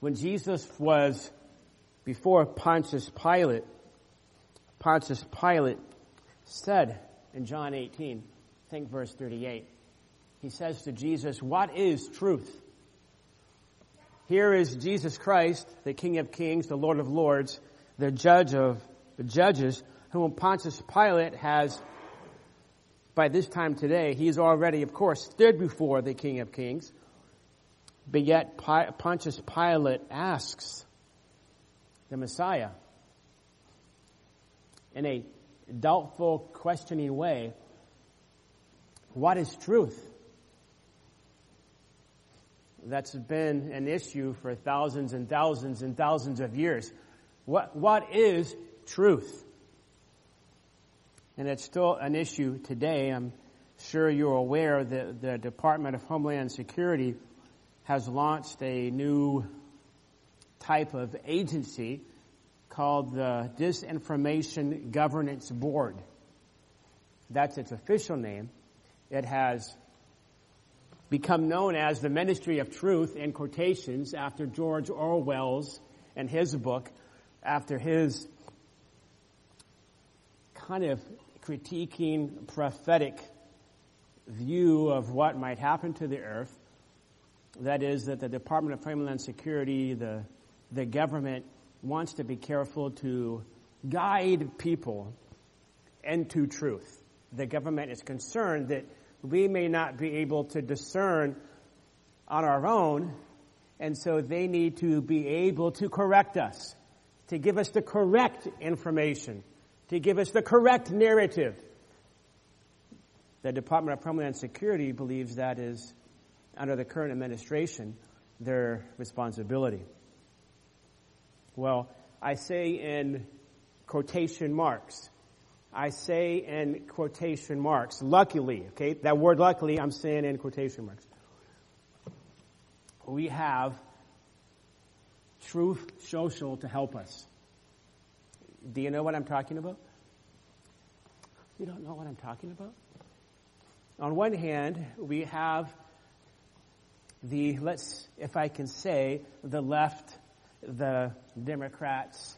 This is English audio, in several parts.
When Jesus was before Pontius Pilate, Pontius Pilate said in John 18, think verse 38, he says to Jesus, What is truth? Here is Jesus Christ, the King of Kings, the Lord of Lords, the Judge of the judges, whom Pontius Pilate has, by this time today, he he's already, of course, stood before the King of Kings. But yet Pontius Pilate asks the Messiah in a doubtful, questioning way, what is truth? That's been an issue for thousands and thousands and thousands of years. What, what is truth? And it's still an issue today. I'm sure you're aware that the Department of Homeland Security has launched a new type of agency called the Disinformation Governance Board. That's its official name. It has become known as the Ministry of Truth in quotations after George Orwell's and his book, after his kind of critiquing prophetic view of what might happen to the earth. That is that the Department of Homeland Security, the, the government wants to be careful to guide people into truth. The government is concerned that we may not be able to discern on our own, and so they need to be able to correct us, to give us the correct information, to give us the correct narrative. The Department of Homeland Security believes that is, under the current administration, their responsibility. Well, I say in quotation marks I say in quotation marks, luckily, okay, that word luckily I'm saying in quotation marks. We have Truth Social to help us. Do you know what I'm talking about? You don't know what I'm talking about? On one hand, we have the, let's, if I can say, the left, the Democrats,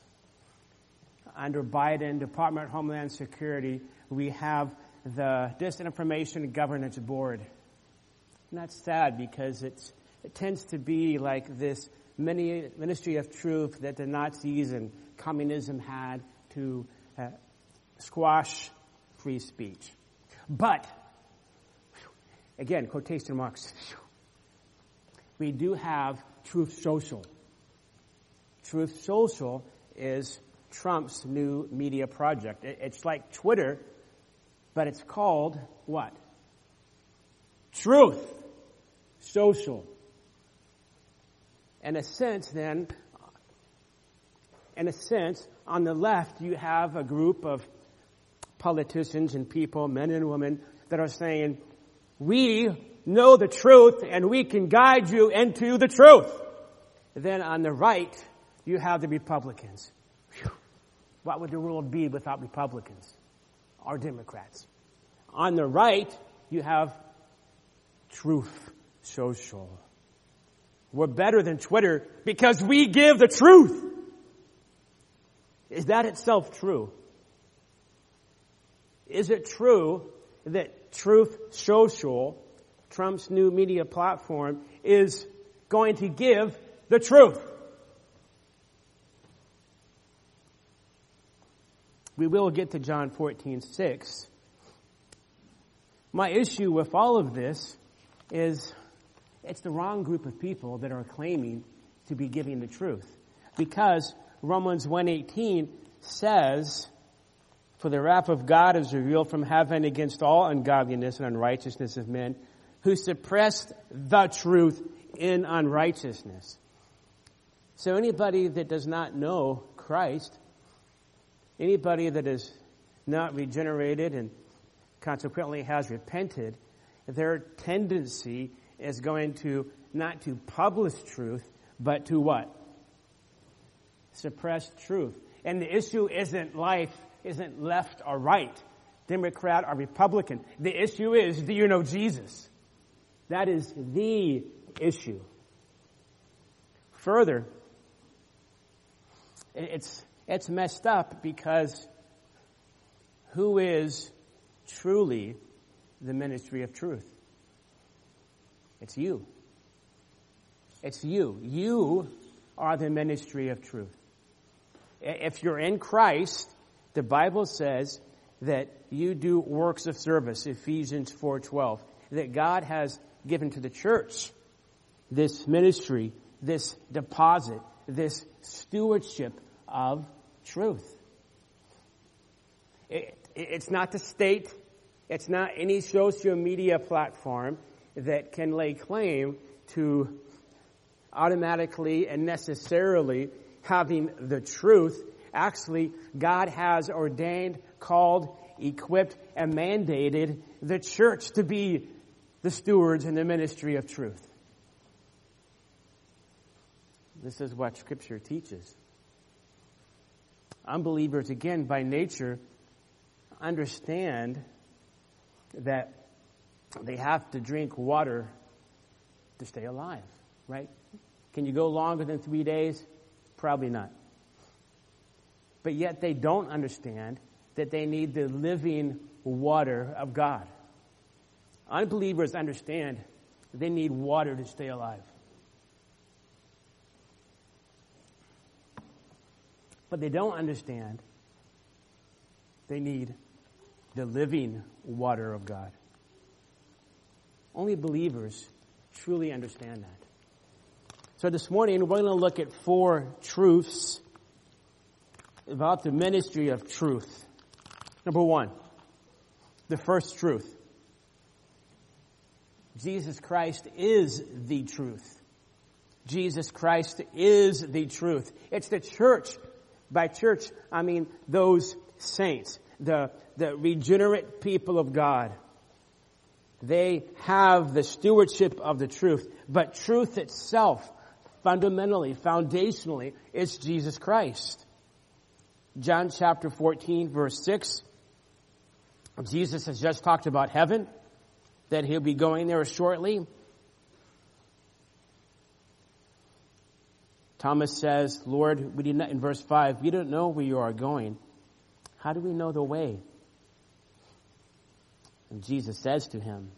under Biden, Department of Homeland Security, we have the Disinformation Governance Board. And that's sad because it's, it tends to be like this mini, ministry of truth that the Nazis and communism had to uh, squash free speech. But, again, quotation marks, we do have Truth Social. Truth Social is Trump's new media project. It's like Twitter, but it's called what? Truth Social. In a sense, then, in a sense, on the left, you have a group of politicians and people, men and women, that are saying, we know the truth and we can guide you into the truth. Then on the right, you have the Republicans. What would the world be without Republicans or Democrats? On the right, you have Truth Social. We're better than Twitter because we give the truth. Is that itself true? Is it true that Truth Social, Trump's new media platform, is going to give the truth? We will get to John 14, 6. My issue with all of this is it's the wrong group of people that are claiming to be giving the truth. Because Romans 1.18 says, For the wrath of God is revealed from heaven against all ungodliness and unrighteousness of men who suppressed the truth in unrighteousness. So anybody that does not know Christ Anybody that is not regenerated and consequently has repented, their tendency is going to not to publish truth, but to what? Suppress truth. And the issue isn't life, isn't left or right, Democrat or Republican. The issue is, do you know Jesus? That is the issue. Further, it's, it's messed up because who is truly the ministry of truth? It's you. It's you. You are the ministry of truth. If you're in Christ, the Bible says that you do works of service, Ephesians 4:12, that God has given to the church this ministry, this deposit, this stewardship of truth. It, it's not the state, it's not any social media platform that can lay claim to automatically and necessarily having the truth. Actually, God has ordained, called, equipped, and mandated the church to be the stewards in the ministry of truth. This is what Scripture teaches. Unbelievers, again, by nature, understand that they have to drink water to stay alive, right? Can you go longer than three days? Probably not. But yet they don't understand that they need the living water of God. Unbelievers understand they need water to stay alive. But they don't understand they need the living water of God. Only believers truly understand that. So this morning we're going to look at four truths about the ministry of truth. Number one, the first truth. Jesus Christ is the truth. Jesus Christ is the truth. It's the church. By church, I mean those saints, the, the regenerate people of God. They have the stewardship of the truth, but truth itself, fundamentally, foundationally, is Jesus Christ. John chapter 14 verse 6, Jesus has just talked about heaven, that he'll be going there shortly. Thomas says, Lord, we did not, in verse 5, we don't know where you are going. How do we know the way? And Jesus says to him,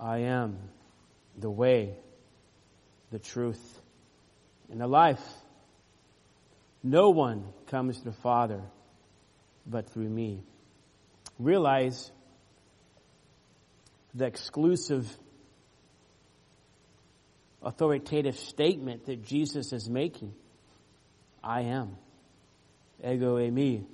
I am the way, the truth, and the life. No one comes to the Father but through me. Realize the exclusive authoritative statement that Jesus is making. I am. Ego e eimi.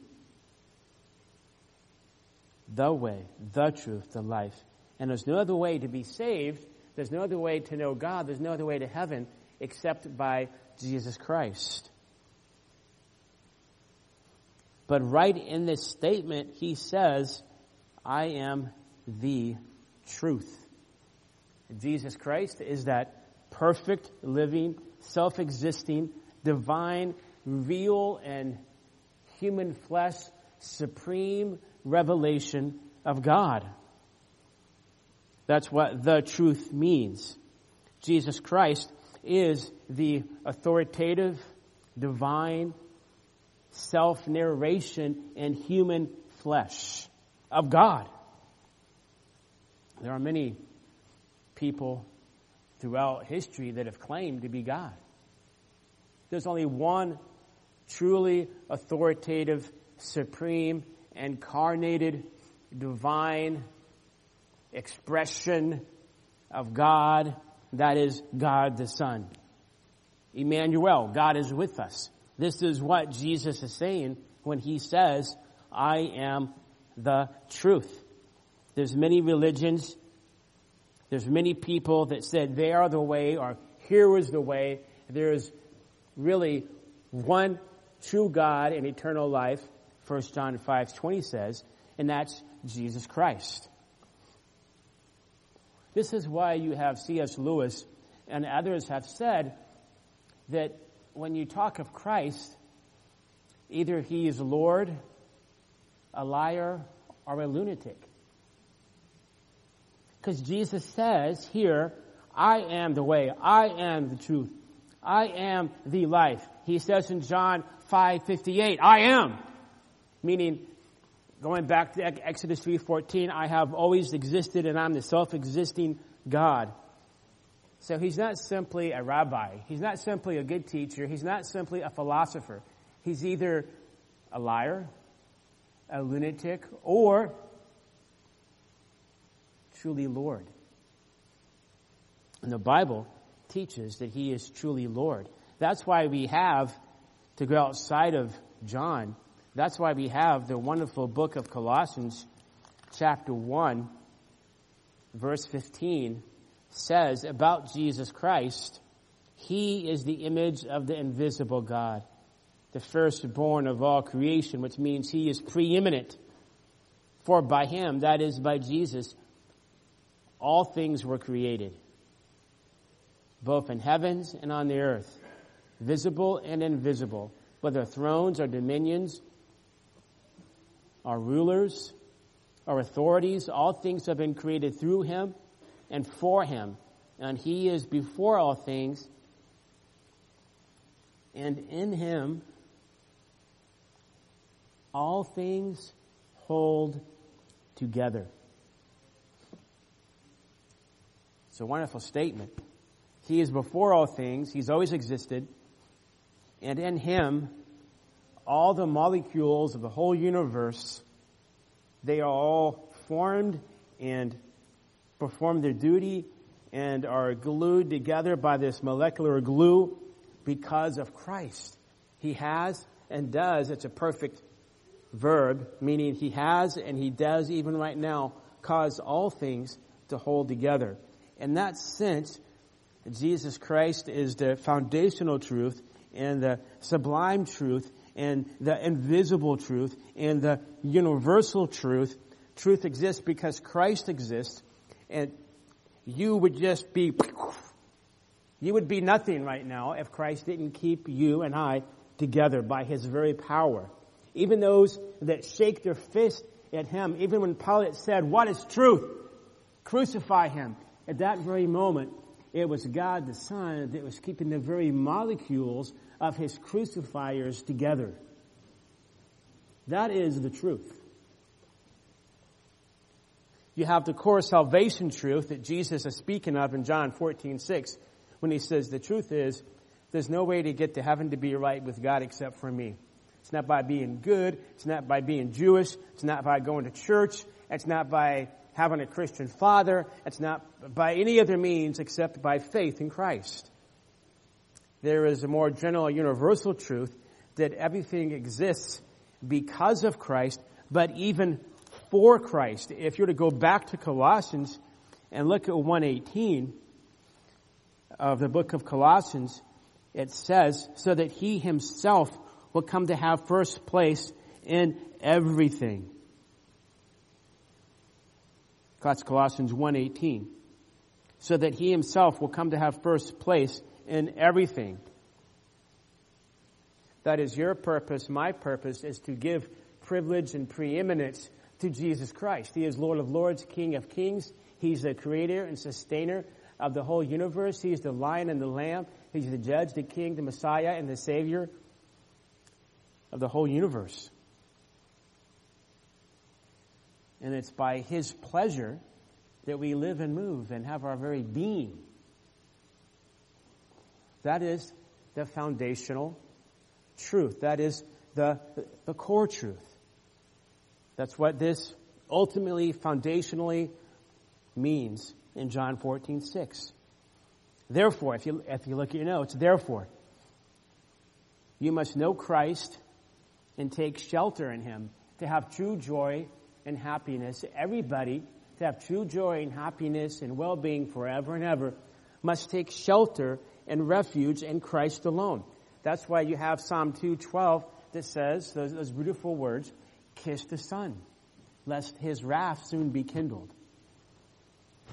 The way, the truth, the life. And there's no other way to be saved. There's no other way to know God. There's no other way to heaven except by Jesus Christ. But right in this statement, he says, I am the truth. Jesus Christ is that perfect, living, self-existing, divine, real, and human flesh, supreme revelation of God. That's what the truth means. Jesus Christ is the authoritative, divine, self-narration in human flesh of God. There are many people throughout history that have claimed to be God. There's only one truly authoritative, supreme, incarnated, divine expression of God. That is God the Son. Emmanuel, God is with us. This is what Jesus is saying when he says, I am the truth. There's many religions, there's many people that said they are the way or here is the way. There's really one true God and eternal life, 1 John 5 20 says, and that's Jesus Christ. This is why you have C.S. Lewis and others have said that when you talk of Christ, either he is Lord, a liar, or a lunatic. Because Jesus says here, I am the way, I am the truth, I am the life. He says in John 5:58, I am. Meaning going back to Exodus 3:14, I have always existed and I'm the self-existing God. So he's not simply a rabbi. He's not simply a good teacher. He's not simply a philosopher. He's either a liar, a lunatic, or truly Lord. And the Bible teaches that he is truly Lord. That's why we have to go outside of John. That's why we have the wonderful book of Colossians, chapter 1, verse 15 says about Jesus Christ, He is the image of the invisible God, the firstborn of all creation, which means He is preeminent. For by Him, that is by Jesus, all things were created, both in heavens and on the earth, visible and invisible, whether thrones or dominions, or rulers, or authorities, all things have been created through Him and for him. And he is before all things. And in him, all things hold together. It's a wonderful statement. He is before all things. He's always existed. And in him, all the molecules of the whole universe, they are all formed and perform their duty and are glued together by this molecular glue because of Christ. He has and does, it's a perfect verb, meaning he has and he does even right now cause all things to hold together. In that sense, Jesus Christ is the foundational truth and the sublime truth and the invisible truth and the universal truth. Truth exists because Christ exists and you would just be, you would be nothing right now if Christ didn't keep you and I together by his very power. Even those that shake their fist at him, even when Pilate said, what is truth? Crucify him. At that very moment, it was God the Son that was keeping the very molecules of his crucifiers together. That is the truth. You have the core salvation truth that Jesus is speaking of in John 14, 6, when he says, the truth is, there's no way to get to heaven to be right with God except for me. It's not by being good. It's not by being Jewish. It's not by going to church. It's not by having a Christian father. It's not by any other means except by faith in Christ. There is a more general universal truth that everything exists because of Christ, but even for Christ. If you were to go back to Colossians and look at 118 of the book of Colossians, it says, so that he himself will come to have first place in everything. That's Colossians 1.18. So that he himself will come to have first place in everything. That is your purpose, my purpose is to give privilege and preeminence to Jesus Christ. He is Lord of Lords, King of Kings. He's the creator and sustainer of the whole universe. He's the lion and the lamb. He's the judge, the king, the Messiah, and the savior of the whole universe. And it's by his pleasure that we live and move and have our very being. That is the foundational truth. That is the, the core truth. That's what this ultimately, foundationally means in John 14, 6. Therefore, if you, if you look at your notes, therefore, you must know Christ and take shelter in Him to have true joy and happiness. Everybody, to have true joy and happiness and well-being forever and ever, must take shelter and refuge in Christ alone. That's why you have Psalm 212 that says those, those beautiful words, kiss the Son, lest his wrath soon be kindled.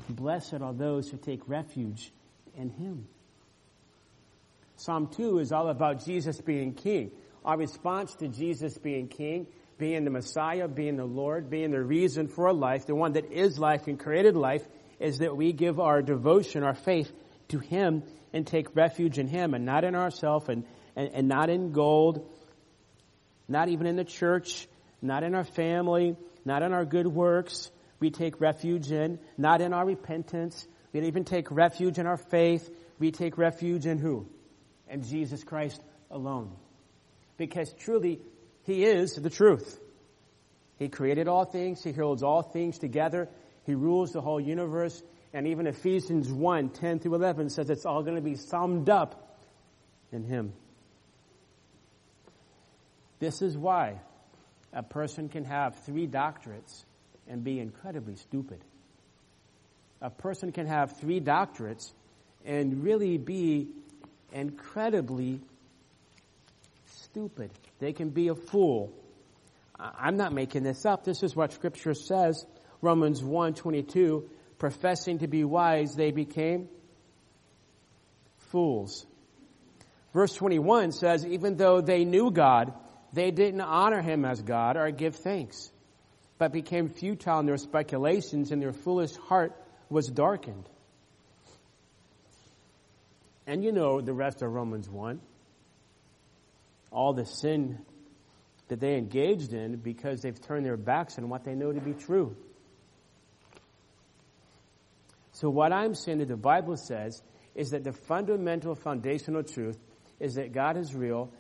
Blessed are those who take refuge in him. Psalm 2 is all about Jesus being king. Our response to Jesus being king, being the Messiah, being the Lord, being the reason for life, the one that is life and created life, is that we give our devotion, our faith to Him and take refuge in Him and not in ourselves and, and, and not in gold, not even in the church, not in our family, not in our good works. We take refuge in, not in our repentance. We don't even take refuge in our faith. We take refuge in who? In Jesus Christ alone. Because truly, He is the truth. He created all things. He holds all things together. He rules the whole universe. And even Ephesians 1, 10 through 11 says it's all going to be summed up in Him. This is why a person can have three doctorates and be incredibly stupid. A person can have three doctorates and really be incredibly stupid. They can be a fool. I'm not making this up. This is what scripture says. Romans 1:22, professing to be wise, they became fools. Verse 21 says, even though they knew God, they didn't honor him as God or give thanks, but became futile in their speculations and their foolish heart was darkened. And you know the rest of Romans 1. All the sin that they engaged in because they've turned their backs on what they know to be true. So what I'm saying that the Bible says is that the fundamental foundational truth is that God is real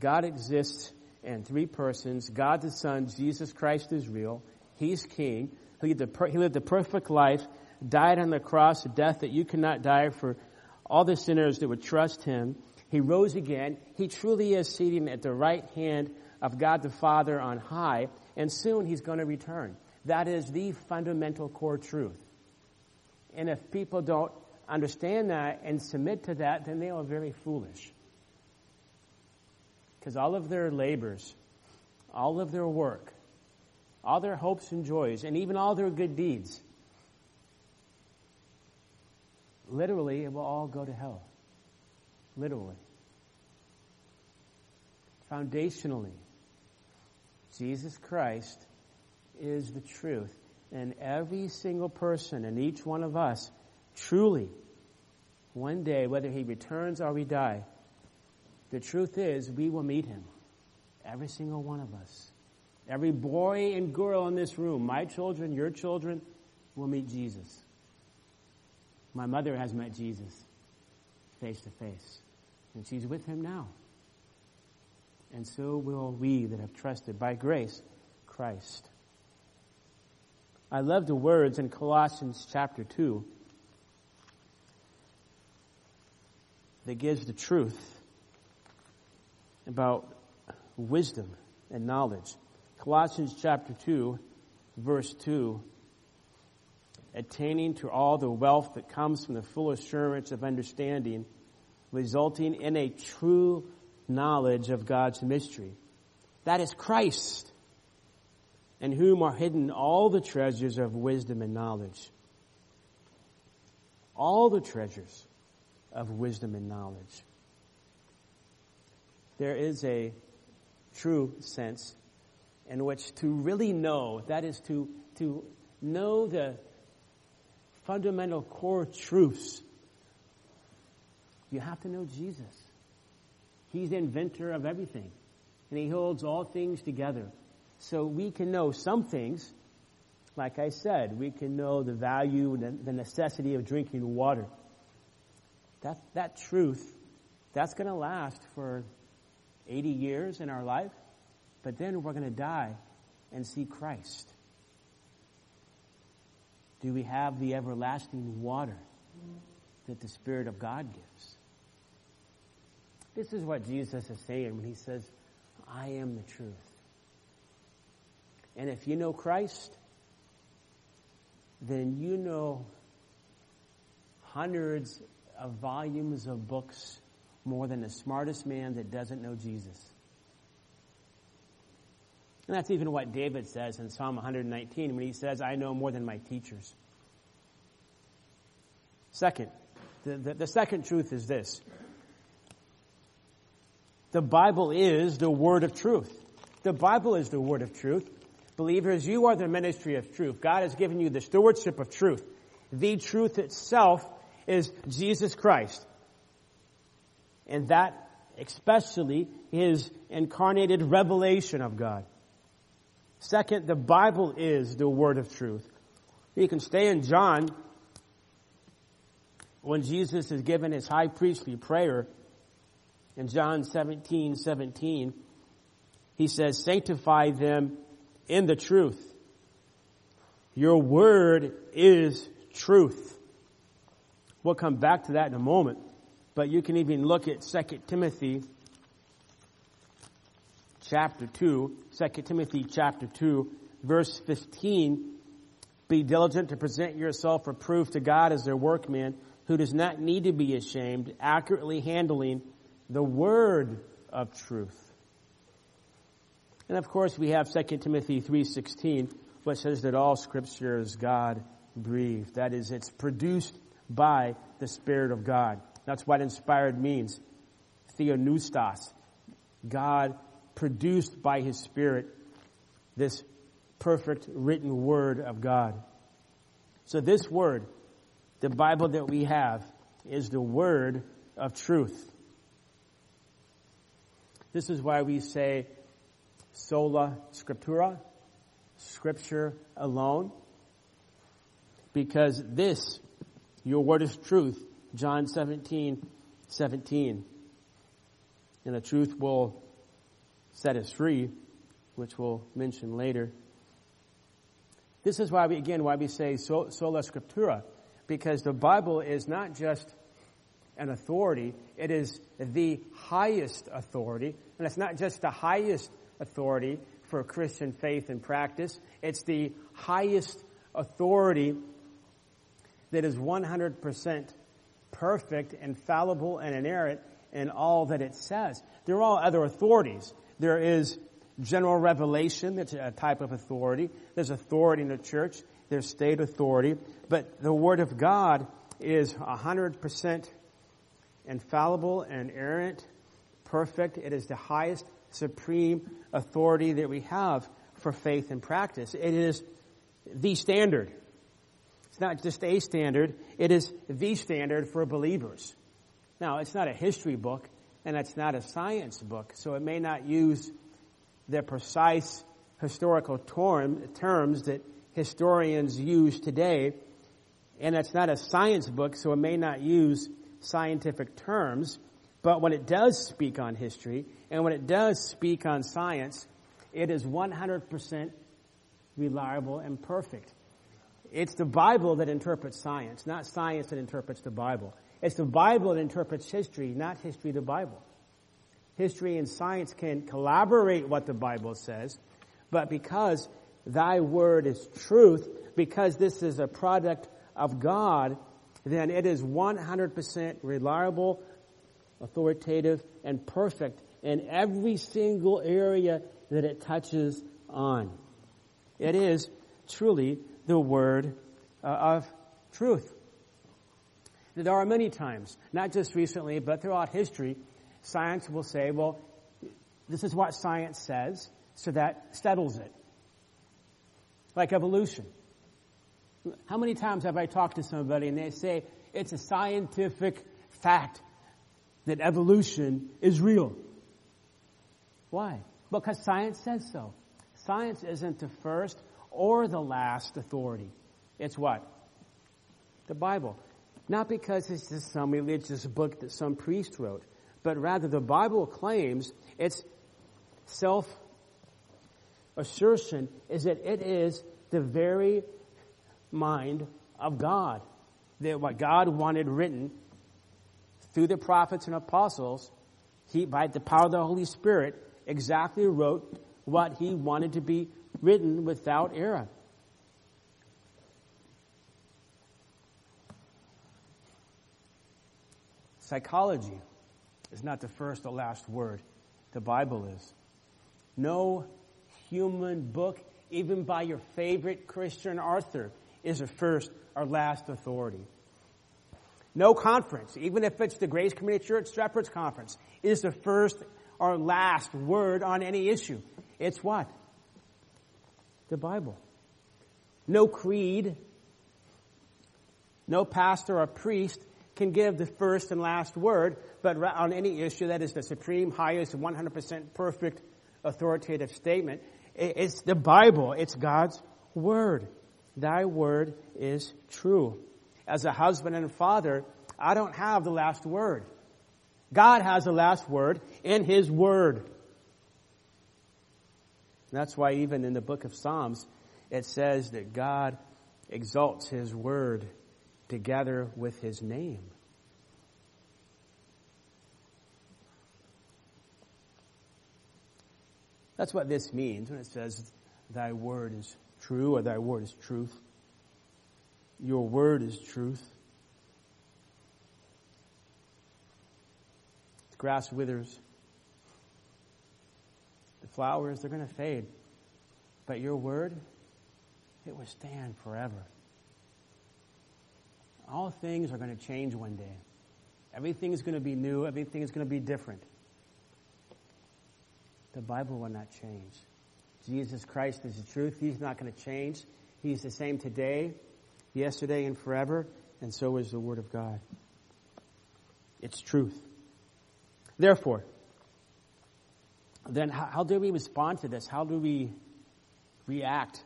God exists in three persons. God the Son, Jesus Christ is real. He's King. He lived, the, perfect life, died on the cross, a death that you cannot die for all the sinners that would trust Him. He rose again. He truly is seated at the right hand of God the Father on high, and soon He's going to return. That is the fundamental core truth. And if people don't understand that and submit to that, then they are very foolish. Because all of their labors, all of their work, all their hopes and joys, and even all their good deeds, literally, it will all go to hell. Literally. Foundationally, Jesus Christ is the truth. And every single person and each one of us, truly, one day, whether he returns or we die, the truth is, we will meet him. Every single one of us. Every boy and girl in this room, my children, your children, will meet Jesus. My mother has met Jesus face to face, and she's with him now. And so will we that have trusted by grace Christ. I love the words in Colossians chapter 2 that gives the truth about wisdom and knowledge. Colossians chapter 2, verse 2 attaining to all the wealth that comes from the full assurance of understanding, resulting in a true knowledge of God's mystery. That is Christ, in whom are hidden all the treasures of wisdom and knowledge. All the treasures of wisdom and knowledge there is a true sense in which to really know, that is to, to know the fundamental core truths, you have to know Jesus. He's the inventor of everything, and He holds all things together. So we can know some things, like I said, we can know the value and the necessity of drinking water. That, that truth, that's going to last for 80 years in our life, but then we're going to die and see Christ. Do we have the everlasting water that the Spirit of God gives? This is what Jesus is saying when he says, I am the truth. And if you know Christ, then you know hundreds of volumes of books more than the smartest man that doesn't know Jesus. And that's even what David says in Psalm 119 when he says, I know more than my teachers. Second, the, the, the second truth is this. The Bible is the word of truth. The Bible is the word of truth. Believers, you are the ministry of truth. God has given you the stewardship of truth. The truth itself is Jesus Christ. And that especially his incarnated revelation of God. Second, the Bible is the word of truth. You can stay in John when Jesus is given his high priestly prayer in John 17, 17, he says, sanctify them in the truth. Your word is truth. We'll come back to that in a moment, but you can even look at 2 Timothy chapter 2, 2 Timothy chapter 2, verse 15. Be diligent to present yourself for proof to God as their workman who does not need to be ashamed, accurately handling the word of truth. And of course we have 2 Timothy 3.16, which says that all scripture is God breathed. That is, it's produced by the Spirit of God. That's what inspired means. Theopneustos. God produced by His Spirit this perfect written word of God. So this word, the Bible that we have, is the word of truth. This is why we say sola scriptura, scripture alone, because this, your word is truth, John 17, 17. And the truth will set us free, which we'll mention later. This is why we, again, why we say sola scriptura, because the Bible is not just an authority. It is the highest authority. And it's not just the highest authority for Christian faith and practice. It's the highest authority that is 100% perfect, infallible, and inerrant in all that it says. There are all other authorities. There is general revelation, that's a type of authority. There's authority in the church. There's state authority. But the Word of God is 100% infallible and errant, perfect. It is the highest supreme authority that we have for faith and practice. It is the standard. It's not just a standard, it is the standard for believers. Now, it's not a history book and it's not a science book, so it may not use the precise historical term, terms that historians use today, and it's not a science book, so it may not use scientific terms, but when it does speak on history and when it does speak on science, it is 100% reliable and perfect. It's the Bible that interprets science, not science that interprets the Bible. It's the Bible that interprets history, not history the Bible. History and science can collaborate what the Bible says, but because thy word is truth, because this is a product of God, then it is 100% reliable, authoritative, and perfect in every single area that it touches on. It is truly the word uh, of truth. There are many times, not just recently, but throughout history, science will say, well, this is what science says, so that settles it. Like evolution. How many times have I talked to somebody and they say it's a scientific fact that evolution is real? Why? Because science says so. Science isn't the first or the last authority. It's what? The Bible. Not because it's just some religious book that some priest wrote, but rather the Bible claims its self assertion is that it is the very mind of God. That what God wanted written through the prophets and apostles, he, by the power of the Holy Spirit, exactly wrote what he wanted to be written without error. Psychology is not the first or last word. The Bible is. No human book even by your favorite Christian author, is a first or last authority. No conference, even if it's the Grace Community Church Shepherd's Conference, is the first or last word on any issue. It's what? The Bible. No creed, no pastor or priest can give the first and last word, but on any issue that is the supreme, highest, 100% perfect, authoritative statement, it's the Bible. It's God's word. Thy word is true. As a husband and father, I don't have the last word. God has the last word in His word. That's why even in the book of Psalms, it says that God exalts His word together with His name. That's what this means when it says, Thy word is true or Thy word is truth. Your word is truth. The grass withers. The flowers, they're going to fade. But your word, it will stand forever. All things are going to change one day. Everything is going to be new. Everything is going to be different. The Bible will not change. Jesus Christ is the truth. He's not going to change. He's the same today, yesterday, and forever. And so is the Word of God. It's truth. Therefore, then how, how do we respond to this? How do we react?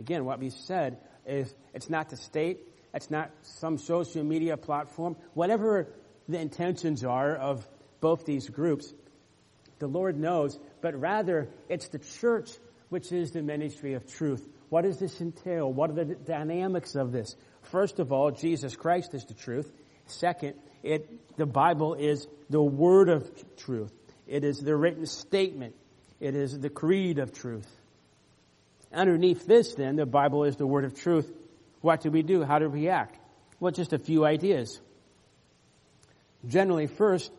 Again, what we said is it's not the state, it's not some social media platform, whatever the intentions are of both these groups, the Lord knows, but rather it's the church which is the ministry of truth. What does this entail? What are the dynamics of this? First of all, Jesus Christ is the truth. Second, it, the Bible is the word of truth. It is the written statement. It is the creed of truth. Underneath this, then, the Bible is the word of truth. What do we do? How do we act? Well, just a few ideas. Generally, first,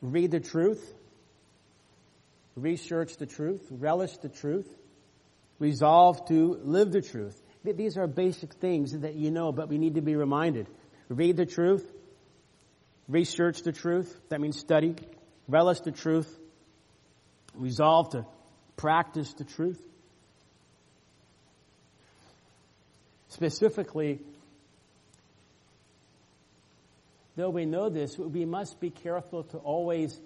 read the truth, research the truth, relish the truth, resolve to live the truth. These are basic things that you know, but we need to be reminded. Read the truth, research the truth, that means study, relish the truth, resolve to practice the truth. Specifically, though we know this, we must be careful to always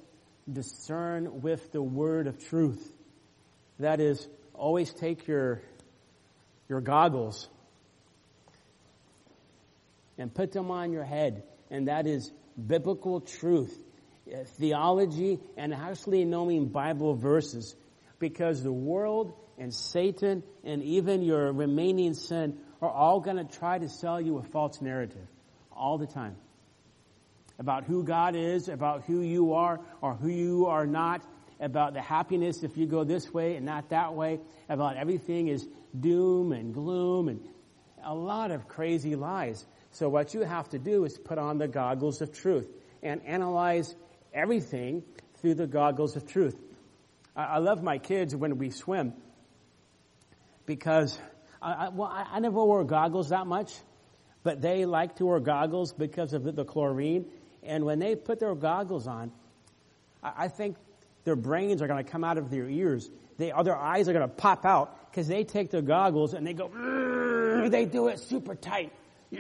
discern with the word of truth. That is, always take your, your goggles and put them on your head, and that is biblical truth, uh, theology, and actually knowing Bible verses. Because the world and Satan and even your remaining sin are all going to try to sell you a false narrative all the time about who God is, about who you are or who you are not, about the happiness if you go this way and not that way, about everything is doom and gloom and a lot of crazy lies. So what you have to do is put on the goggles of truth and analyze everything through the goggles of truth. I, love my kids when we swim because I, I, well, I, never wore goggles that much, but they like to wear goggles because of the, the chlorine and when they put their goggles on, I, think their brains are going to come out of their ears. They, their eyes are going to pop out because they take their goggles and they go, they do it super tight. They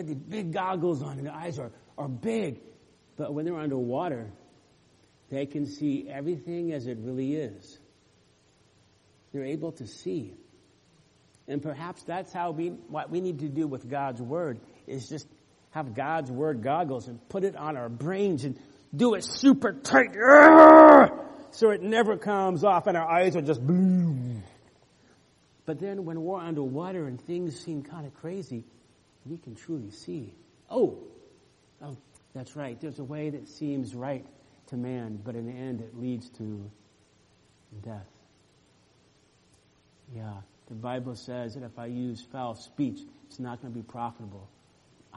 have these big goggles on and their eyes are, are big. But when they're underwater, they can see everything as it really is. They're able to see. And perhaps that's how we, what we need to do with God's Word is just have God's word goggles and put it on our brains and do it super tight so it never comes off and our eyes are just blue. But then when we're underwater and things seem kind of crazy, we can truly see. Oh, oh, that's right. There's a way that seems right to man, but in the end it leads to death. Yeah, the Bible says that if I use foul speech, it's not going to be profitable.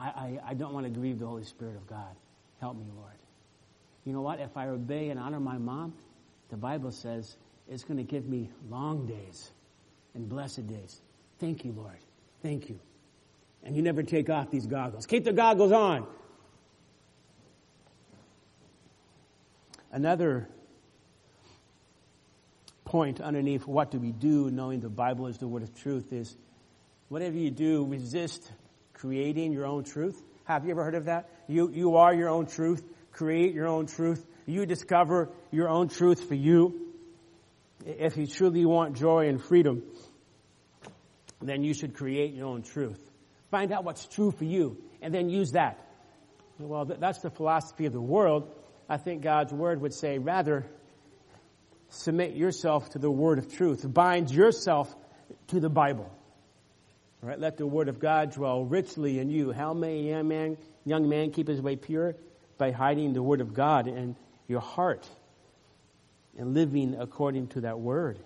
I, I, I don't want to grieve the Holy Spirit of God. Help me, Lord. You know what? If I obey and honor my mom, the Bible says it's going to give me long days and blessed days. Thank you, Lord. Thank you. And you never take off these goggles. Keep the goggles on. Another point underneath what do we do knowing the Bible is the word of truth is whatever you do, resist creating your own truth. Have you ever heard of that? You, you are your own truth. Create your own truth. You discover your own truth for you. If you truly want joy and freedom, then you should create your own truth. Find out what's true for you and then use that. Well, that's the philosophy of the world. I think God's word would say rather submit yourself to the word of truth. Bind yourself to the Bible. Right, let the word of God dwell richly in you. How may a young man, young man keep his way pure? By hiding the word of God in your heart and living according to that word.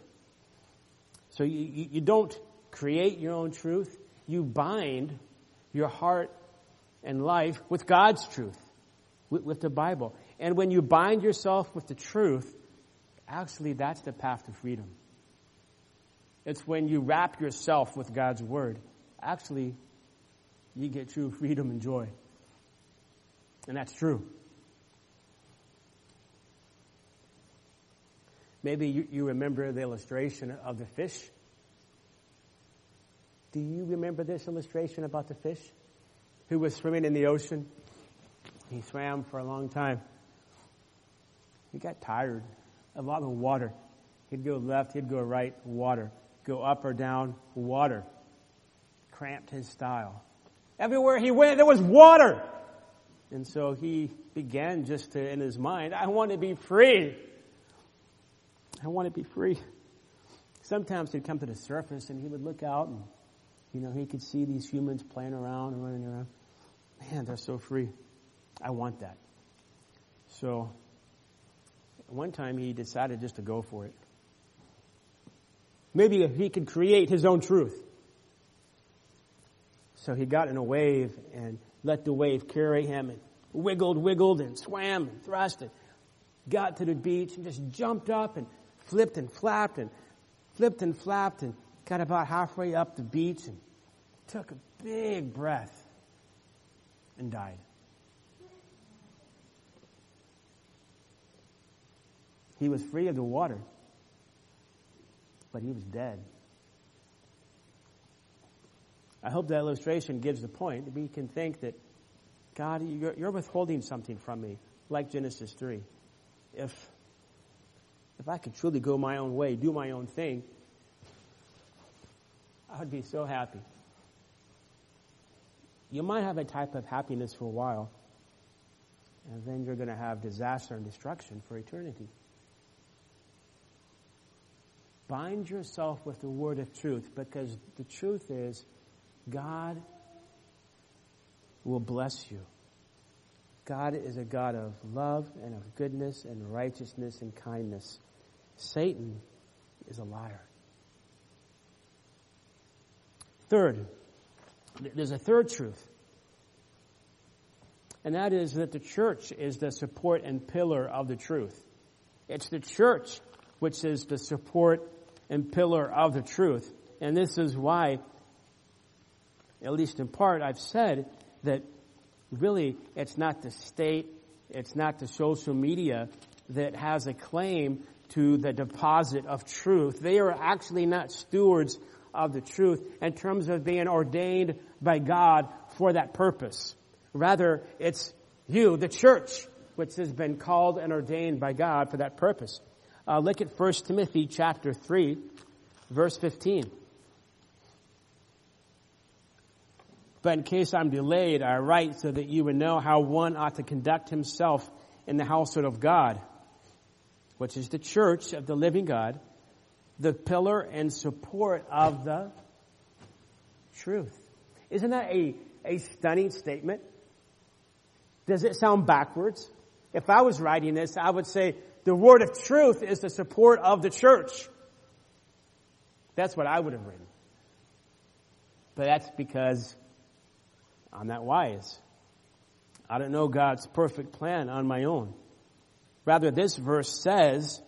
So you, you, you don't create your own truth. You bind your heart and life with God's truth, with, with the Bible. And when you bind yourself with the truth, actually that's the path to freedom. It's when you wrap yourself with God's Word. Actually, you get true freedom and joy. And that's true. Maybe you, you, remember the illustration of the fish. Do you remember this illustration about the fish who was swimming in the ocean? He swam for a long time. He got tired of all the water. He'd go left, he'd go right, water go up or down water. Cramped his style. Everywhere he went, there was water. And so he began just to, in his mind, I want to be free. I want to be free. Sometimes he'd come to the surface and he would look out and, you know, he could see these humans playing around and running around. Man, they're so free. I want that. So, one time he decided just to go for it. Maybe he could create his own truth. So he got in a wave and let the wave carry him and wiggled, wiggled and swam and thrust and got to the beach and just jumped up and flipped and flapped and flipped and flapped and got about halfway up the beach and took a big breath and died. He was free of the water but he was dead. I hope that illustration gives the point. We can think that, God, you're, withholding something from me, like Genesis 3. If, if I could truly go my own way, do my own thing, I would be so happy. You might have a type of happiness for a while, and then you're going to have disaster and destruction for eternity. Bind yourself with the word of truth because the truth is God will bless you. God is a God of love and of goodness and righteousness and kindness. Satan is a liar. Third, there's a third truth. And that is that the church is the support and pillar of the truth. It's the church which is the support and pillar of the truth. And this is why, at least in part, I've said that really it's not the state, it's not the social media that has a claim to the deposit of truth. They are actually not stewards of the truth in terms of being ordained by God for that purpose. Rather, it's you, the church, which has been called and ordained by God for that purpose. Uh, look at 1 Timothy chapter 3, verse 15. But in case I'm delayed, I write so that you would know how one ought to conduct himself in the household of God, which is the church of the living God, the pillar and support of the truth. Isn't that a, a stunning statement? Does it sound backwards? If I was writing this, I would say the word of truth is the support of the church. That's what I would have written. But that's because I'm not wise. I don't know God's perfect plan on my own. Rather, this verse says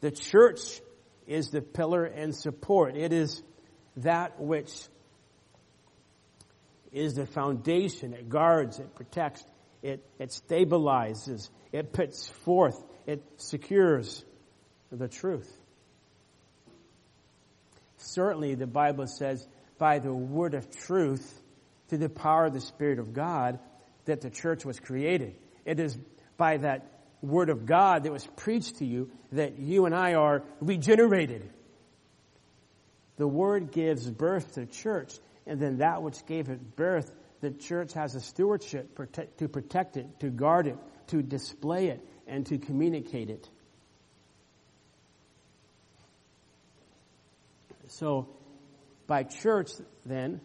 the church is the pillar and support. It is that which is the foundation. It guards, it protects, it, it stabilizes, it puts forth, it secures the truth. Certainly, the Bible says, by the word of truth, through the power of the Spirit of God that the church was created. It is by that word of God that was preached to you that you and I are regenerated. The word gives birth to church, and then that which gave it birth, the church has a stewardship to protect it, to guard it, to display it, and to communicate it. So, by church, then,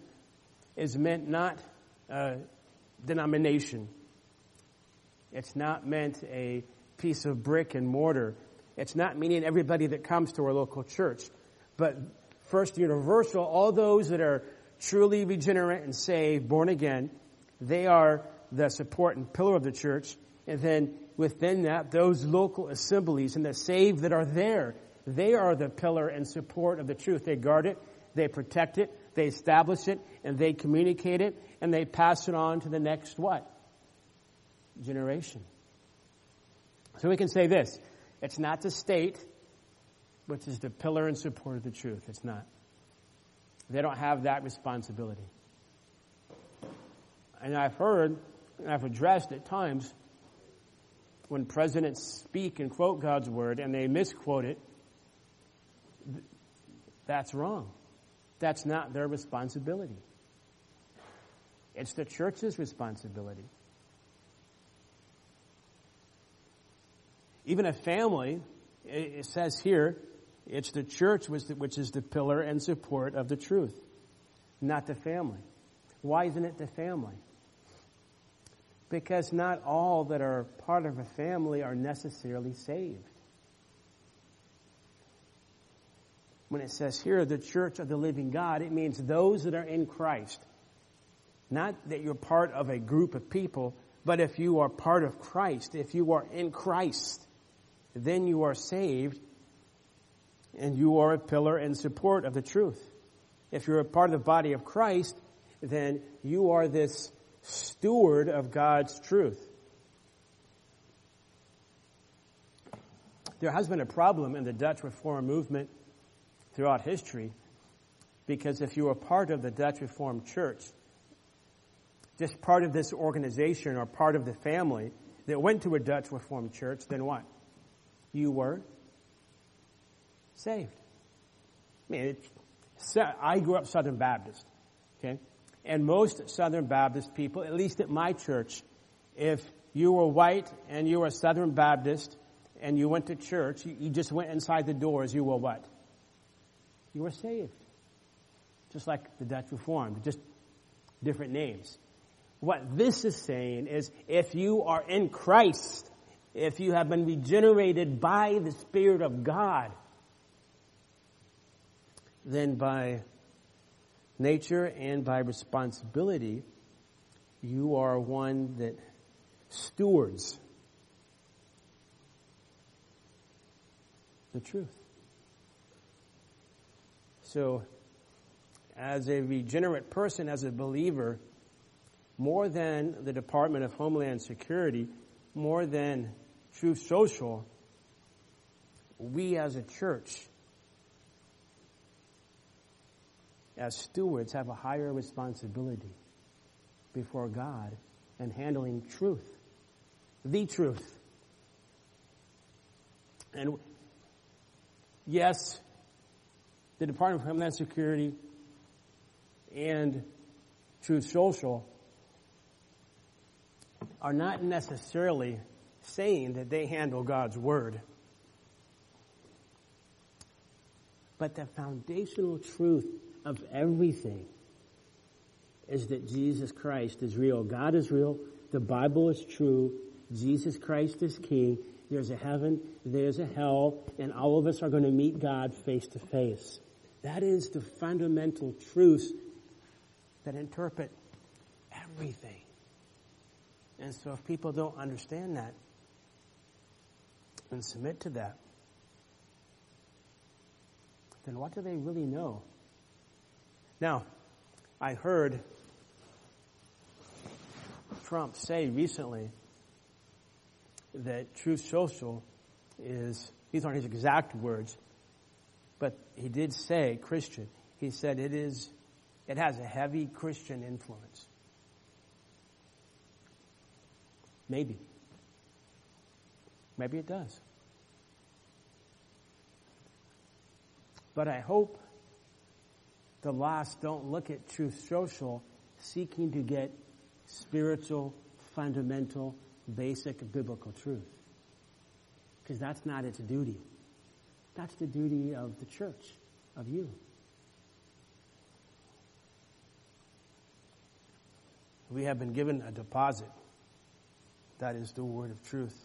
is meant not a denomination. It's not meant a piece of brick and mortar. It's not meaning everybody that comes to our local church. But first, universal, all those that are truly regenerate and saved, born again, they are the support and pillar of the church. And then within that, those local assemblies and the saved that are there, they are the pillar and support of the truth. They guard it, they protect it, they establish it, and they communicate it, and they pass it on to the next what? Generation. So we can say this. It's not the state, which is the pillar and support of the truth. It's not. They don't have that responsibility. And I've heard, and I've addressed at times, when presidents speak and quote God's word and they misquote it, that's wrong. That's not their responsibility. It's the church's responsibility. Even a family, it says here, it's the church which is the pillar and support of the truth, not the family. Why isn't it the family? Because not all that are part of a family are necessarily saved. When it says here, the church of the living God, it means those that are in Christ. Not that you're part of a group of people, but if you are part of Christ, if you are in Christ, then you are saved and you are a pillar and support of the truth. If you're a part of the body of Christ, then you are this steward of God's truth. There has been a problem in the Dutch Reform movement throughout history because if you were part of the Dutch Reformed Church, just part of this organization or part of the family that went to a Dutch Reformed church, then what? You were saved. I mean, I grew up Southern Baptist, okay? And most Southern Baptist people, at least at my church, if you were white and you were Southern Baptist and you went to church, you, you just went inside the doors, you were what? You were saved. Just like the Dutch Reformed, just different names. What this is saying is if you are in Christ, if you have been regenerated by the Spirit of God, then by nature and by responsibility, you are one that stewards the truth. So, as a regenerate person, as a believer, more than the Department of Homeland Security, more than Truth Social, we as a church as stewards, have a higher responsibility before God and handling truth, the truth. And yes, the Department of Homeland Security and Truth Social are not necessarily saying that they handle God's Word. But the foundational truth of everything is that Jesus Christ is real. God is real. The Bible is true. Jesus Christ is King. There's a heaven, there's a hell, and all of us are going to meet God face to face. That is the fundamental truths that interpret everything. And so if people don't understand that and submit to that, then what do they really know? Now, I heard Trump say recently that Truth Social is, these aren't his exact words, but he did say Christian. He said it is, it has a heavy Christian influence. Maybe. Maybe it does. But I hope the lost don't look at Truth Social seeking to get spiritual, fundamental, basic biblical truth. Because that's not its duty. That's the duty of the church, of you. We have been given a deposit. That is the word of truth.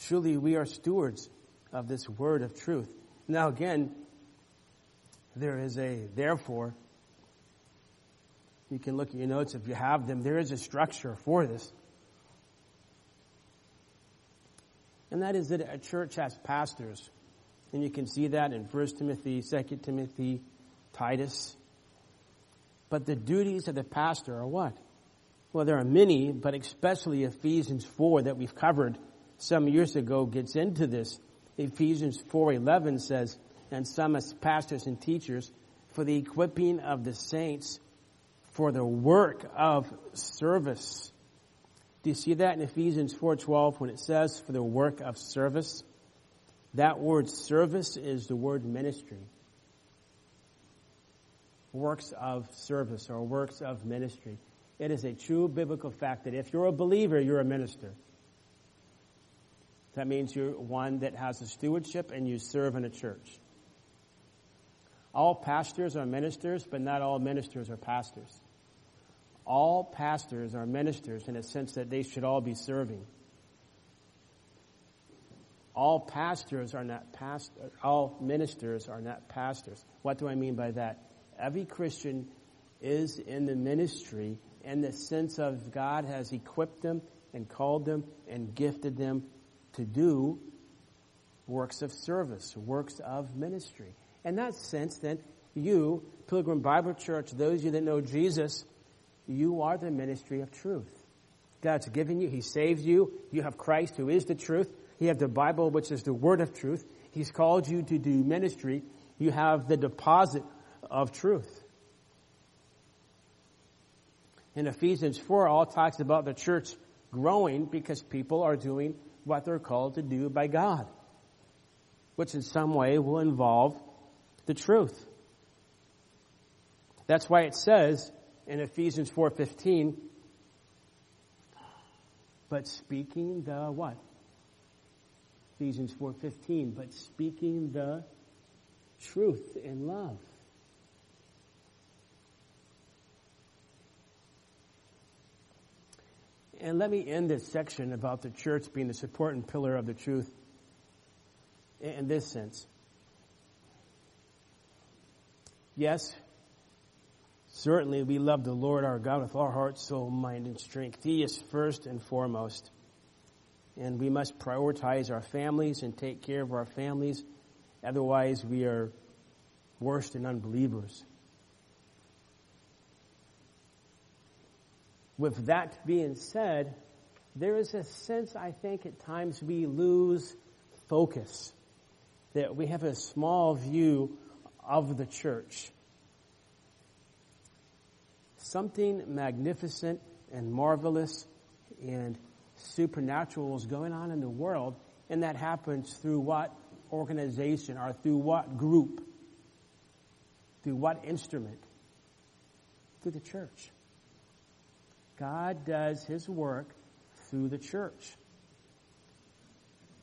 Truly, we are stewards of this word of truth. Now, again, there is a therefore. You can look at your notes if you have them. There is a structure for this. And that is that a church has pastors. And you can see that in 1 Timothy, 2 Timothy, Titus. But the duties of the pastor are what? Well, there are many, but especially Ephesians 4 that we've covered some years ago gets into this. Ephesians 4:11 says, "And some as pastors and teachers for the equipping of the saints for the work of service." Do you see that in Ephesians 4:12 when it says for the work of service? That word service is the word ministry. Works of service or works of ministry. It is a true biblical fact that if you're a believer, you're a minister. That means you're one that has a stewardship and you serve in a church. All pastors are ministers, but not all ministers are pastors. All pastors are ministers in a sense that they should all be serving. All pastors are not past, all ministers are not pastors. What do I mean by that? Every Christian is in the ministry in the sense of God has equipped them and called them and gifted them to do works of service, works of ministry. In that sense, then, you, Pilgrim Bible Church, those of you that know Jesus, you are the ministry of truth. God's given you, He saves you. You have Christ who is the truth. You have the Bible, which is the word of truth. He's called you to do ministry. You have the deposit of truth. In Ephesians 4, all talks about the church growing because people are doing what they're called to do by God, which in some way will involve the truth. That's why it says in Ephesians 4:15 but speaking the what? Ephesians 4:15 but speaking the truth in love. And let me end this section about the church being the support and pillar of the truth in this sense. Yes, certainly we love the Lord our God with our heart, soul, mind, and strength. He is first and foremost. And we must prioritize our families and take care of our families. Otherwise, we are worse than unbelievers. With that being said, there is a sense, I think, at times we lose focus. That we have a small view of the church. Something magnificent and marvelous and supernatural is going on in the world, and that happens through what organization or through what group? Through what instrument? Through the church. God does his work through the church.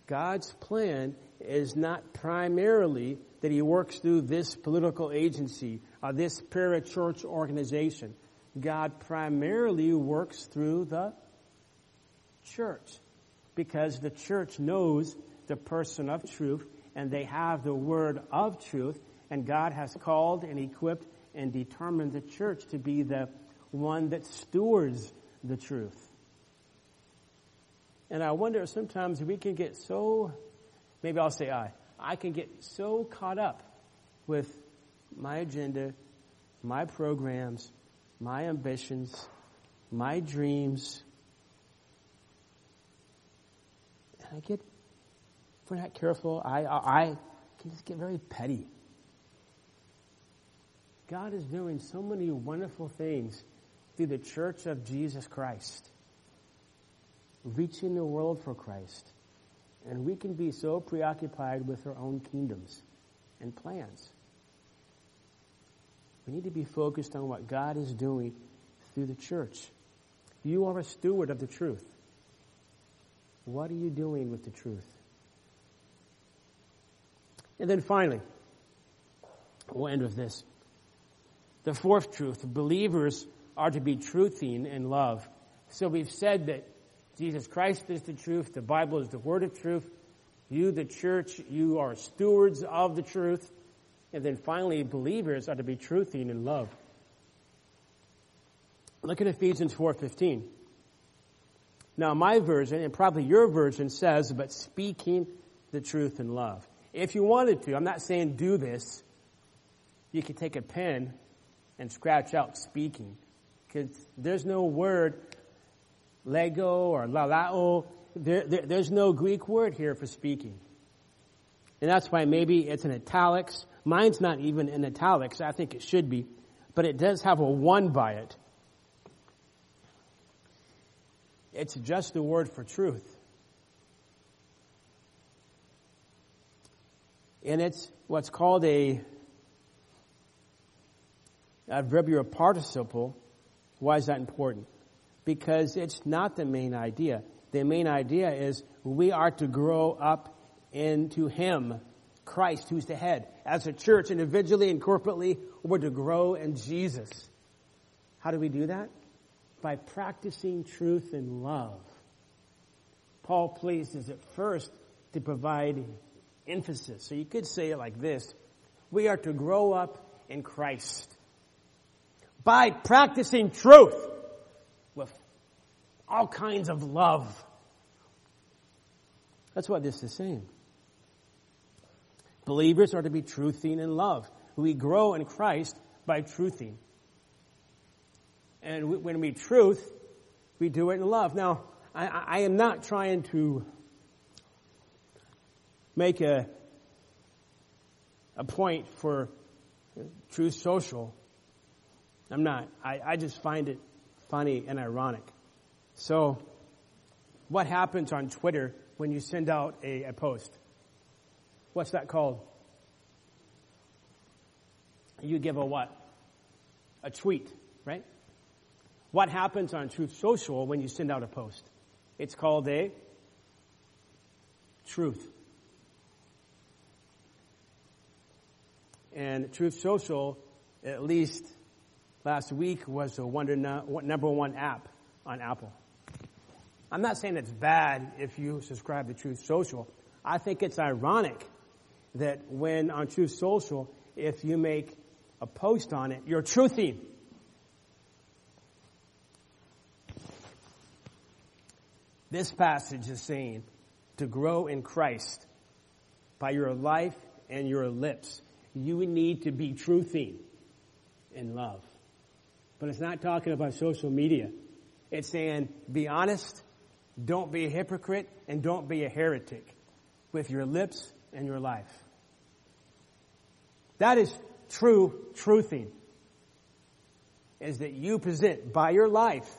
God's plan is not primarily that he works through this political agency or this parachurch organization. God primarily works through the church because the church knows the person of truth and they have the word of truth and God has called and equipped and determined the church to be the one that stewards the truth. And I wonder sometimes we can get so, maybe I'll say I, I can get so caught up with my agenda, my programs, my ambitions, my dreams. And I get, if we're not careful, I, I, I can just get very petty. God is doing so many wonderful things through the church of Jesus Christ. reaching the world for Christ. And we can be so preoccupied with our own kingdoms and plans. We need to be focused on what God is doing through the church. You are a steward of the truth. What are you doing with the truth? And then finally, we'll end with this. The fourth truth believers are to be truthing in love. So we've said that Jesus Christ is the truth, the Bible is the word of truth. You, the church, you are stewards of the truth. And then finally, believers are to be truthing in love. Look at Ephesians 4:15. Now, my version, and probably your version, says, but speaking the truth in love. If you wanted to, I'm not saying do this, you could take a pen and scratch out speaking. Because there's no word, lego or laleo, there, there, there's no Greek word here for speaking. And that's why maybe it's in italics. Mine's not even in italics. I think it should be. But it does have a one by it. It's just the word for truth. And it's what's called a adverbial participle. Why is that important? Because it's not the main idea. The main idea is we are to grow up into Him, Christ, who's the head. As a church, individually and corporately, we're to grow in Jesus. How do we do that? By practicing truth and love. Paul pleases at first to provide emphasis. So you could say it like this. We are to grow up in Christ by practicing truth all kinds of love. That's what this is saying. Believers are to be truthing in love. We grow in Christ by truthing. And when we truth, we do it in love. Now, I, I am not trying to make a, a point for Truth Social I'm not. I, I just find it funny and ironic. So, what happens on Twitter when you send out a, a post? What's that called? You give a what? A tweet, right? What happens on Truth Social when you send out a post? It's called a truth. And Truth Social, at least last week was the number one app on Apple. I'm not saying it's bad if you subscribe to Truth Social. I think it's ironic that when on Truth Social, if you make a post on it, you're truthing. This passage is saying to grow in Christ by your life and your lips. You need to be truthing in love. But it's not talking about social media. It's saying be honest, don't be a hypocrite, and don't be a heretic with your lips and your life. That is true truthing. Is that you present by your life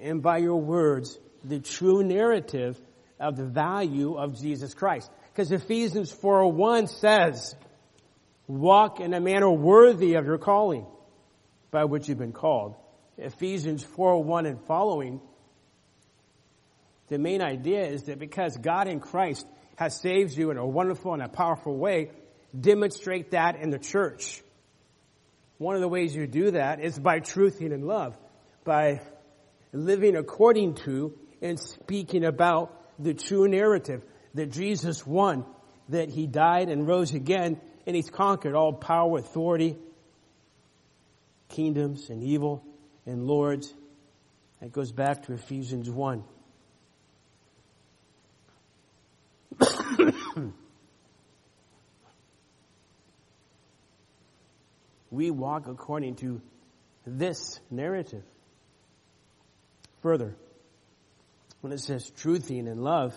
and by your words the true narrative of the value of Jesus Christ. Because Ephesians 4.1 says, walk in a manner worthy of your calling by which you've been called. Ephesians 4 1 and following, the main idea is that because God in Christ has saved you in a wonderful and a powerful way, demonstrate that in the church. One of the ways you do that is by truthing in love, by living according to and speaking about the true narrative that Jesus won, that he died and rose again, and he's conquered all power, authority, kingdoms and evil and lords. That goes back to Ephesians 1. We walk according to this narrative. Further, when it says truthing and love,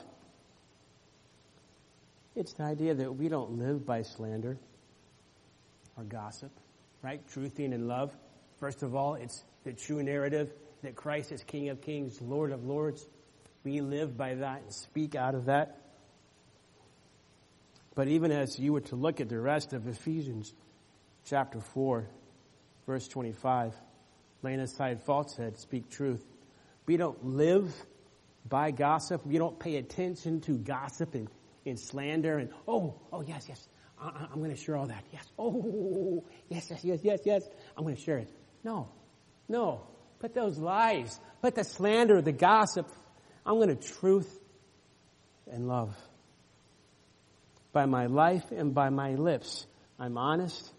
it's the idea that we don't live by slander or gossip right? Truthing and love. First of all, it's the true narrative that Christ is King of Kings, Lord of Lords. We live by that and speak out of that. But even as you were to look at the rest of Ephesians chapter 4, verse 25, laying aside falsehood, speak truth. We don't live by gossip. We don't pay attention to gossip and, and slander and, oh, oh, yes, yes, I, am going to share all that. Yes. Oh, yes, yes, yes, yes, yes. I'm going to share it. No, no. Put those lies, put the slander, the gossip. I'm going to truth and love. By my life and by my lips, I'm honest.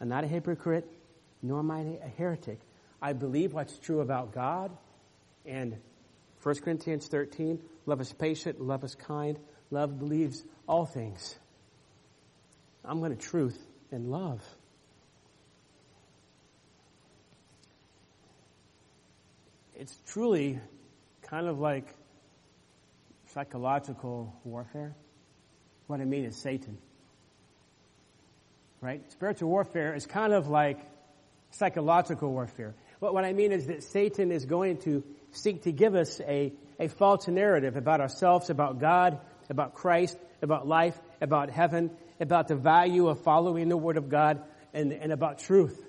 I'm not a hypocrite, nor am I a heretic. I believe what's true about God. And 1 Corinthians 13, love is patient, love is kind, love believes all things. I'm going to truth and love. It's truly kind of like psychological warfare. What I mean is Satan. Right? Spiritual warfare is kind of like psychological warfare. What, what I mean is that Satan is going to seek to give us a, a false narrative about ourselves, about God, about Christ, about life, about heaven, about the value of following the Word of God, and, and about truth.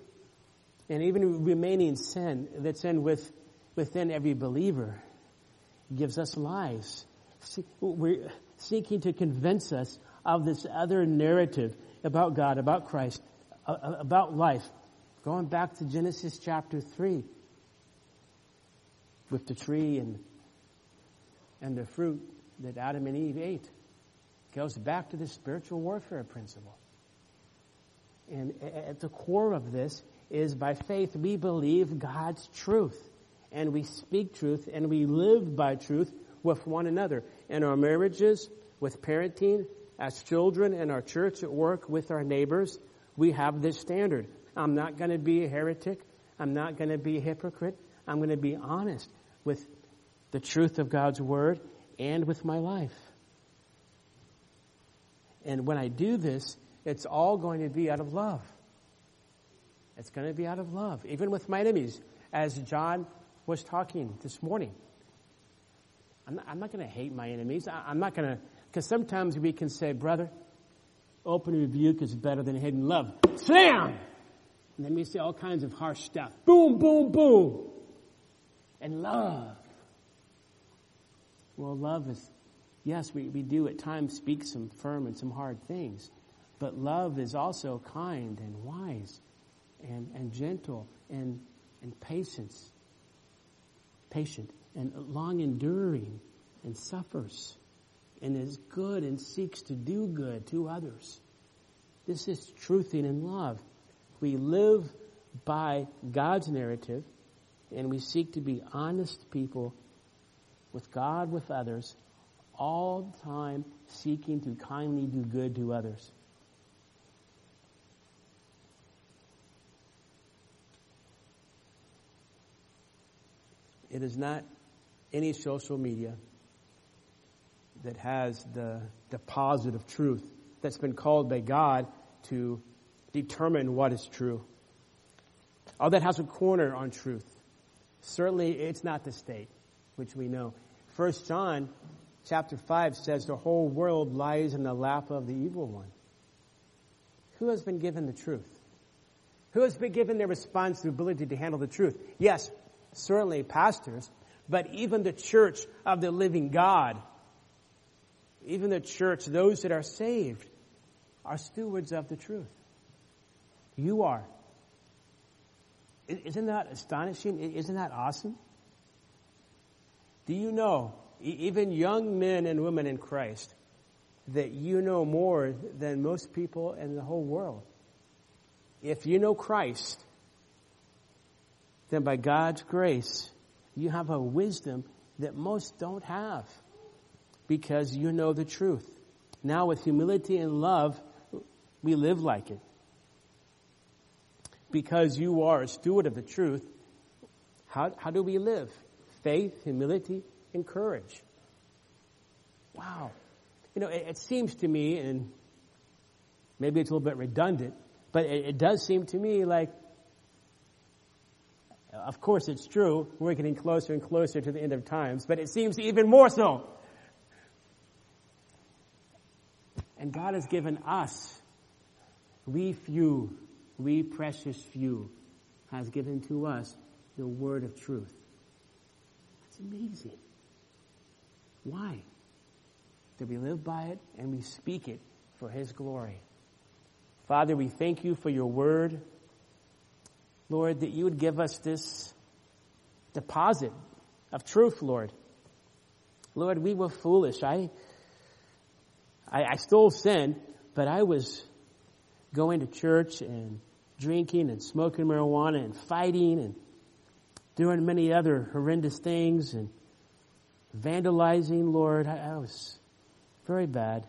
And even remaining sin that's in with, within every believer gives us lies. We're seeking to convince us of this other narrative about God, about Christ, about life. Going back to Genesis chapter 3 with the tree and, and the fruit that Adam and Eve ate goes back to the spiritual warfare principle. And at the core of this is by faith we believe God's truth and we speak truth and we live by truth with one another in our marriages, with parenting, as children, in our church, at work, with our neighbors. We have this standard. I'm not going to be a heretic. I'm not going to be a hypocrite. I'm going to be honest with the truth of God's word and with my life. And when I do this, it's all going to be out of love. It's going to be out of love, even with my enemies, as John was talking this morning. I'm not, not going to hate my enemies. I, I'm not going to, because sometimes we can say, brother, open rebuke is better than hidden love. Slam! And then we say all kinds of harsh stuff. Boom, boom, boom. And love. Well, love is Yes, we, we do at times speak some firm and some hard things, but love is also kind and wise and, and gentle and, and patience, patient and long enduring and suffers and is good and seeks to do good to others. This is truthing in love. We live by God's narrative and we seek to be honest people with God, with others, all the time seeking to kindly do good to others. It is not any social media that has the deposit of truth that's been called by God to determine what is true. All that has a corner on truth. Certainly it's not the state, which we know. First John chapter 5 says the whole world lies in the lap of the evil one. Who has been given the truth? Who has been given the responsibility to handle the truth? Yes, certainly pastors, but even the church of the living God, even the church, those that are saved, are stewards of the truth. You are. Isn't that astonishing? Isn't that awesome? Do you know even young men and women in Christ, that you know more than most people in the whole world. If you know Christ, then by God's grace, you have a wisdom that most don't have because you know the truth. Now with humility and love, we live like it. Because you are a steward of the truth, how, how do we live? Faith, humility, and courage. Wow. You know, it, it, seems to me, and maybe it's a little bit redundant, but it, it does seem to me like Of course, it's true. We're getting closer and closer to the end of times, but it seems even more so. And God has given us, we few, we precious few, has given to us the word of truth. That's amazing. Why? That we live by it and we speak it for His glory. Father, we thank you for your word. Lord, that you would give us this deposit of truth, Lord. Lord, we were foolish. I, I, I still sin, but I was going to church and drinking and smoking marijuana and fighting and doing many other horrendous things and vandalizing, Lord. I, I was very bad,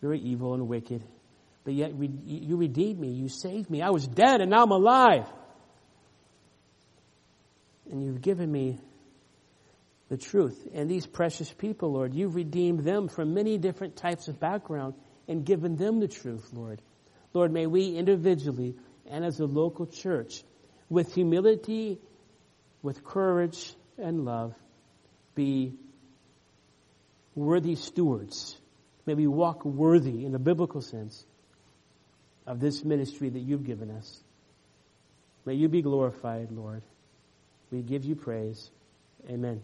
very evil and wicked but yet you redeemed me. You saved me. I was dead and now I'm alive. And you've given me the truth. And these precious people, Lord, you've redeemed them from many different types of background and given them the truth, Lord. Lord, may we individually and as a local church, with humility, with courage and love, be worthy stewards. May we walk worthy in a biblical sense of this ministry that you've given us. May you be glorified, Lord. We give you praise. Amen.